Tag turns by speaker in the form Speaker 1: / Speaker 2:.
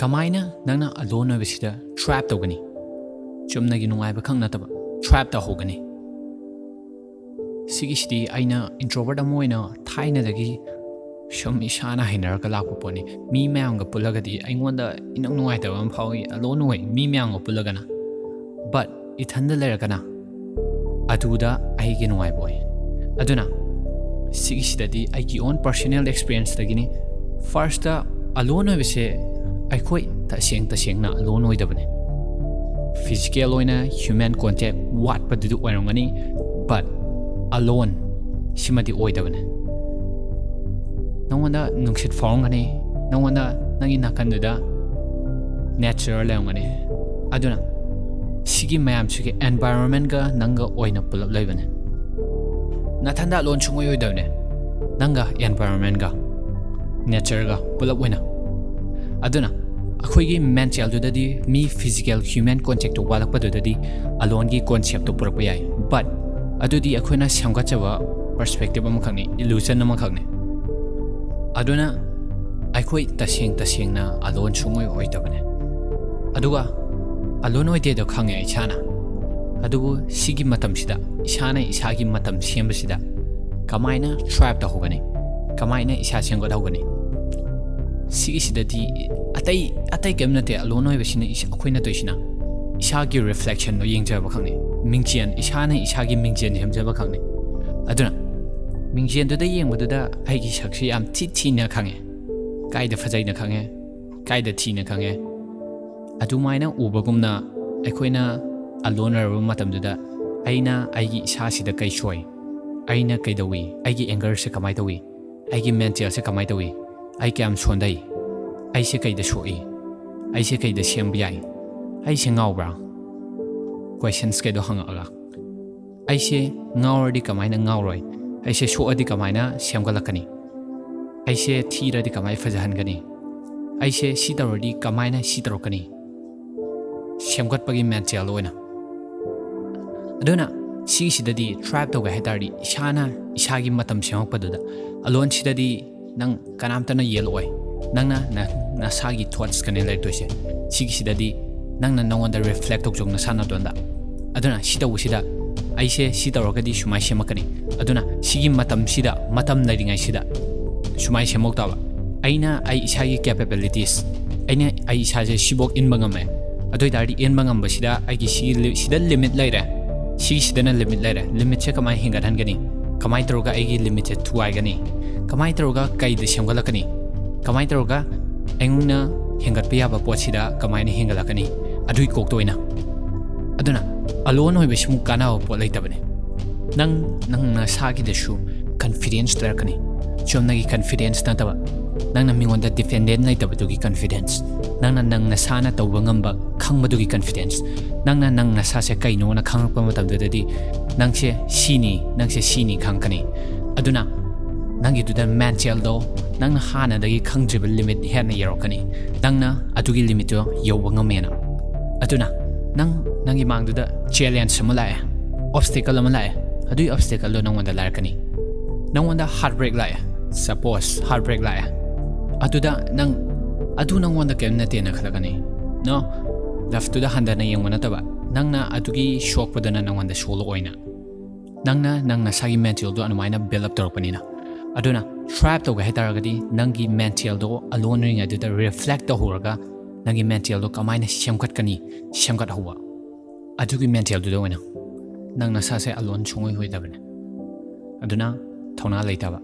Speaker 1: ꯀꯃꯥꯏꯅ ꯅꯪꯅ ꯑꯂꯣꯟ ꯑꯣꯏꯕꯁꯤꯗ ꯇ꯭ꯔꯥꯞ ꯇꯧꯒꯅꯤ ꯆꯨꯝꯅꯒꯤ ꯅꯨꯡꯉꯥꯏꯕ ꯈꯪ ꯅꯠꯇꯕ ꯇ꯭ꯔꯥꯞ ꯇꯧꯍꯧꯒꯅꯤ ꯁꯤꯒꯤꯁꯤꯗꯤ ꯑꯩꯅ ꯏꯟꯇ꯭ꯔꯣꯕꯔꯠ ꯑꯃ ꯑꯣꯏꯅ ꯊꯥꯏꯅꯗꯒꯤ ꯁꯨꯝ ꯏꯁꯥꯅ ꯍꯩꯅꯔꯒ ꯂꯥꯛꯄ ꯄꯣꯠꯅꯤ ꯃꯤ ꯃꯌꯥꯝꯒ ꯄꯨꯜꯂꯒꯗꯤ ꯑꯩꯉꯣꯟꯗ ꯏꯅꯧ ꯅꯨꯡꯉꯥꯏꯇꯕ ꯑꯃ ꯐꯥꯎꯏ ꯑꯂꯣꯟ ꯑꯣꯏ ꯃꯤ ꯃꯌꯥꯝꯒ ꯄꯨꯜꯂꯒꯅ ꯕꯠ ꯏꯊꯟꯗ ꯂꯩꯔꯒꯅ ꯑꯗꯨꯗ ꯑꯩꯒꯤ ꯅꯨꯡꯉꯥꯏꯕ ꯑꯣꯏ ꯑꯗꯨꯅ ꯁꯤꯒꯤꯁꯤꯗꯗꯤ ꯑꯩꯒꯤ ꯑꯣꯟ ꯄꯔꯁꯣꯅꯦꯜ ꯑꯦꯛꯁꯄꯤꯔꯤꯌꯦꯟꯁꯇꯒꯤꯅꯤ ꯐꯥꯔꯁꯇ ꯑꯂꯣꯟ ꯑꯣꯏꯕꯁꯦ ꯑꯩꯈꯣꯏ ꯇꯁꯦꯡ ꯇꯁꯦꯡꯅ ꯂꯣꯟ ꯑꯣꯏꯗꯕꯅꯤ ꯐꯤꯖꯤꯀꯦꯜ ꯑꯣꯏꯅ ꯍ꯭ꯌꯨꯃꯦꯟ ꯀꯣꯟꯇꯦꯛ ꯋꯥꯠꯄꯗꯨꯗꯤ ꯑꯣꯏꯔꯝꯒꯅꯤ ꯕꯠ ꯑꯂꯣꯟ ꯁꯤꯃꯗꯤ ꯑꯣꯏꯗꯕꯅꯤ ꯅꯪꯉꯣꯟꯗ ꯅꯨꯡꯁꯤꯠ ꯐꯥꯎꯔꯝꯒꯅꯤ ꯅꯪꯉꯣꯟꯗ ꯅꯪꯒꯤ ꯅꯥꯀꯟꯗꯨꯗ ꯅꯦꯆꯔꯦꯜ ꯂꯩꯔꯝꯒꯅꯤ ꯑꯗꯨꯅ ꯁꯤꯒꯤ ꯃꯌꯥꯝꯁꯤꯒꯤ ꯑꯦꯟꯚꯥꯏꯔꯣꯟꯃꯦꯟꯒ ꯅꯪꯒ ꯑꯣꯏꯅ ꯄꯨꯜꯂꯞ ꯂꯩꯕꯅꯦ ꯅꯊꯟꯗ ꯂꯣꯟ ꯁꯨꯡꯑꯣꯏ ꯑꯣꯏꯗꯕꯅꯦ ꯅꯪꯒ ꯑꯦꯟꯚꯥꯏꯔꯣꯟꯃꯦꯟꯒ ꯅꯦꯆꯔꯒ ꯄꯨꯜꯂꯞ ꯑꯣꯏꯅ ꯑꯗꯨꯅ ꯑꯩꯈꯣꯏꯒꯤ ꯃꯦꯟꯇꯦꯜꯗꯨꯗꯗꯤ ꯃꯤ ꯐꯤꯖꯤꯀꯦꯜ ꯍ꯭ꯌꯨꯃꯦꯟ ꯀꯣꯟꯇꯦꯛꯇꯨ ꯋꯥꯠꯂꯛꯄꯗꯨꯗꯗꯤ ꯑꯂꯣꯟꯒꯤ ꯀꯣꯟꯁꯦꯞꯇꯨ ꯄꯨꯔꯛꯄ ꯌꯥꯏ ꯕꯠ ꯑꯗꯨꯗꯤ ꯑꯩꯈꯣꯏꯅ ꯁꯦꯝꯒꯠꯆꯕ ꯄꯔꯁꯄꯦꯛꯇꯤꯚ ꯑꯃꯈꯛꯅꯤ ꯏꯂꯨꯖꯟ ꯑꯃꯈꯛꯅꯤ ꯑꯗꯨꯅ ꯑꯩꯈꯣই ꯇꯁꯦꯡ ꯇꯁꯦꯡꯅ ꯑꯂꯣꯟ ꯁꯨꯡꯑꯣꯏ ꯑꯣꯏꯗꯕꯅꯦ ꯑꯗꯨꯒ ꯑꯂꯣꯟ ꯑꯣꯏꯗꯦꯗꯣ ꯈꯪꯉꯦ ꯏꯁꯥꯅ ꯑꯗꯨꯕꯨ ꯁꯤꯒꯤ ꯃꯇꯝꯁꯤꯗ ꯏꯁꯥꯅ ꯏꯁꯥꯒꯤ ꯃꯇꯝ ꯁꯦꯝꯕꯁꯤꯗ ꯀꯃꯥꯏꯅ ꯇ꯭ꯔꯥꯏꯞ ꯇꯧꯍꯧꯒꯅꯤ ꯀꯃꯥꯏꯅ ꯏꯁꯥ ꯁꯦꯝꯒꯠꯍꯧꯒꯅꯤ ꯁꯤꯒꯤꯁꯤꯗꯗꯤ ꯑꯇꯩ ꯑꯇꯩ ꯀꯩꯝ ꯅꯠꯇꯦ ꯂꯣꯟ ꯑꯣꯏꯕꯁꯤꯅ ꯑꯩꯈꯣꯏꯅ ꯇꯧꯔꯤꯁꯤꯅ ꯏꯁꯥꯒꯤ ꯔꯤꯐ꯭ꯂꯦꯛꯁꯟꯗꯣ ꯌꯦꯡꯖꯕ ꯈꯛꯅꯤ ꯃꯤꯡꯆꯦꯟ ꯏꯁꯥꯅ ꯏꯁꯥꯒꯤ ꯃꯤꯡꯆꯦꯟ ꯁꯦꯝꯖꯕ ꯈꯛꯅꯤ ꯑꯗꯨꯅ ꯃꯤꯡꯆꯦꯟꯗꯨꯗ ꯌꯦꯡꯕꯗꯨꯗ ꯑꯩꯒꯤ ꯁꯛꯁꯤ ꯌꯥꯝ ꯊꯤ ꯊꯤꯅ ꯈꯪꯉꯦ ꯀꯥꯏꯗ ꯐꯖꯩꯅ ꯈꯪꯉꯦ ꯀꯥꯏꯗ ꯊꯤꯅ ꯈꯪꯉꯦ ꯑꯗꯨꯃꯥꯏꯅ ꯎꯕꯒꯨꯝꯅ ꯑꯩꯈꯣꯏꯅ ꯑꯂꯣꯟꯅꯔꯕ ꯃꯇꯝꯗꯨꯗ ꯑꯩꯅ ꯑꯩꯒꯤ ꯏꯁꯥꯁꯤꯗ ꯀꯩ ꯁꯣꯏ ꯑꯩꯅ ꯀꯩꯗꯧꯏ ꯑꯩꯒꯤ ꯑꯦꯡꯒꯔꯁꯦ ꯀꯃꯥꯏꯅ ꯇꯧꯏ ꯑꯩꯒꯤ ꯃꯦꯟꯇꯦꯜꯁꯦ ꯀꯃꯥꯏꯅ ꯇꯧꯏ ꯑꯩ ꯀꯌꯥꯝ ꯁꯣꯟꯊꯩ ꯑꯩꯁꯦ ꯀꯩꯗ ꯁꯣꯛꯏ ꯑꯩꯁꯦ ꯀꯩꯗ ꯁꯦꯝꯕ ꯌꯥꯏ ꯑꯩꯁꯦ ꯉꯥꯎꯕ꯭ꯔꯥ ꯀꯣꯏꯁꯟꯁ ꯀꯩꯗꯣ ꯍꯪꯉꯛꯑꯒ ꯑꯩꯁꯦ ꯉꯥꯎꯔꯗꯤ ꯀꯃꯥꯏꯅ ꯉꯥꯎꯔꯣꯏ ꯑꯩꯁꯦ ꯁꯣꯛꯑꯗꯤ ꯀꯃꯥꯏꯅ ꯁꯦꯝꯒꯠꯂꯛꯀꯅꯤ ꯑꯩꯁꯦ ꯊꯤꯔꯗꯤ ꯀꯃꯥꯏꯅ ꯐꯖꯍꯟꯒꯅꯤ ꯑꯩꯁꯦ ꯁꯤ ꯇꯧꯔꯗꯤ ꯀꯃꯥꯏꯅ ꯁꯤ ꯇꯧꯔꯛꯀꯅꯤ ꯁꯦꯝꯒꯠꯄꯒꯤ ꯃꯦꯟꯇꯦꯜ ꯑꯣꯏꯅ ꯑꯗꯨꯅ ꯁꯤꯒꯤꯁꯤꯗꯗꯤ ꯇ꯭ꯔꯥꯏꯞ ꯇꯧꯒꯦ ꯍꯥꯏ ꯇꯥꯔꯗꯤ ꯏꯁꯥꯅ ꯏꯁꯥꯒꯤ ꯃꯇꯝ ꯁꯦꯝꯃꯛꯄꯗꯨꯗ ꯑꯂꯣꯟꯁꯤꯗꯗꯤ ꯅꯪ ꯀꯅꯥꯝꯇꯅ ꯌꯦꯜꯂꯛꯑꯣꯏ ꯅꯪꯅ ꯅꯁꯥꯒꯤ ꯊꯣꯠꯁꯀꯅꯦ ꯂꯩꯔꯛꯇꯣꯏꯁꯦ ꯁꯤꯒꯤꯁꯤꯗꯗꯤ ꯅꯪꯅ ꯅꯉꯣꯟꯗ ꯔꯤꯐ꯭ꯂꯦꯛ ꯇꯧꯖꯧ ꯅꯁꯥꯅꯗꯣꯟꯗ ꯑꯗꯨꯅ ꯁꯤ ꯇꯧꯕꯁꯤꯗ ꯑꯩꯁꯦ ꯁꯤ ꯇꯧꯔꯒꯗꯤ ꯁꯨꯃꯥꯏ ꯁꯦꯝꯃꯛꯀꯅꯤ ꯑꯗꯨꯅ ꯁꯤꯒꯤ ꯃꯇꯝꯁꯤꯗ ꯃꯇꯝ ꯂꯩꯔꯤꯉꯩꯁꯤꯗ ꯁꯨꯃꯥꯏ ꯁꯦꯝꯃꯛꯇꯕ ꯑꯩꯅ ꯑꯩ ꯏꯁꯥꯒꯤ ꯀꯦꯄꯦꯕꯤꯂꯤꯇꯤꯁ ꯑꯩꯅ ꯑꯩ ꯏꯁꯥꯁꯦ ꯁꯤꯐꯧ ꯏꯟꯕ ꯉꯝꯃꯦ ꯑꯗꯨ ꯑꯣꯏꯇꯥꯔꯗꯤ ꯏꯟꯕ ꯉꯝꯕꯁꯤꯗ ꯑꯩꯒꯤ ꯁꯤꯒꯤ ꯁꯤꯗ ꯂꯤꯃꯤꯠ ꯂꯩꯔꯦ ꯁꯤꯒꯤꯁꯤꯗꯅ ꯂꯤꯃꯤꯠ ꯂꯩꯔꯦ ꯂꯤꯃꯤꯠꯁꯦ ꯀꯃꯥꯏꯅ ꯍꯦꯟꯒꯠꯍꯟꯒꯅꯤ कमाय तरह अगर लिमिटेड थुआगनी कमाय तरह कई सेमगलकनी कमाय तरह अगुना हेंगत पोसीद कमायन हेंगलकनी अदुई अलोन होइबसिमु कानाव पोत नंग नंग सा कन्फिडेंस तरकनी ꯆꯨꯝꯅꯒꯤ ꯀꯟꯐꯤꯗꯦꯟꯁ नाव nang nang mingonda defendant na ita badugi confidence nang nang nang nasana tau bangamba kang badugi confidence nang nang nang nasase kai no na kang pa mata dada di nang se sini nang se sini kang kani aduna nang itu dan mental do nang na hana dagi kang dribble limit her na yero kani nang na adugi limit yo yo bangamena aduna nang nang imang duda challenge samulae obstacle samulae adui obstacle do nang wanda lar kani nang wanda heartbreak lae suppose heartbreak lae ꯑꯗꯨꯗ ꯅꯪ ꯑꯗꯨ ꯅꯪꯉꯣꯟꯗ ꯀꯔꯤꯝ ꯅꯠꯇꯦꯅ ꯈꯜꯂꯒꯅꯤ ꯅꯣ ꯂꯐꯇꯨꯗ ꯍꯟꯊꯅ ꯌꯦꯡꯕ ꯅꯠꯇꯕ ꯅꯪꯅ ꯑꯗꯨꯒꯤ ꯁꯣꯛꯄꯗꯅ ꯅꯪꯉꯣꯟꯗ ꯁꯣꯜꯂ ꯑꯣꯏꯅ ꯅꯪꯅ ꯅꯪ ꯅꯁꯥꯒꯤ ꯃꯦꯟꯇꯦꯜꯗꯣ ꯑꯗꯨꯃꯥꯏꯅ ꯕꯤꯜꯗꯞ ꯇꯧꯔꯛꯄꯅꯤꯅ ꯑꯗꯨꯅ ꯁ꯭ꯔꯥꯏꯞ ꯇꯧꯒꯦ ꯍꯥꯏꯇꯥꯔꯒꯗꯤ ꯅꯪꯒꯤ ꯃꯦꯟꯇꯦꯜꯗꯣ ꯑꯂꯣꯟꯔꯤꯉꯩꯗꯨꯗ ꯔꯤꯐ꯭ꯂꯦꯛ ꯇꯧꯍꯧꯔꯒ ꯅꯪꯒꯤ ꯃꯦꯟꯇꯦꯜꯗꯣ ꯀꯃꯥꯏꯅ ꯁꯦꯝꯒꯠꯀꯅꯤ ꯁꯦꯝꯒꯠꯍꯧꯕ ꯑꯗꯨꯒꯤ ꯃꯦꯟꯇꯦꯜꯗꯨꯗ ꯑꯣꯏꯅ ꯅꯪ ꯅꯁꯥꯁꯦ ꯑꯂꯣꯟ ꯁꯨꯡꯑꯣꯏ ꯑꯣꯏꯗꯕꯅꯦ ꯑꯗꯨꯅ ꯊꯧꯅꯥ ꯂꯩꯇꯕ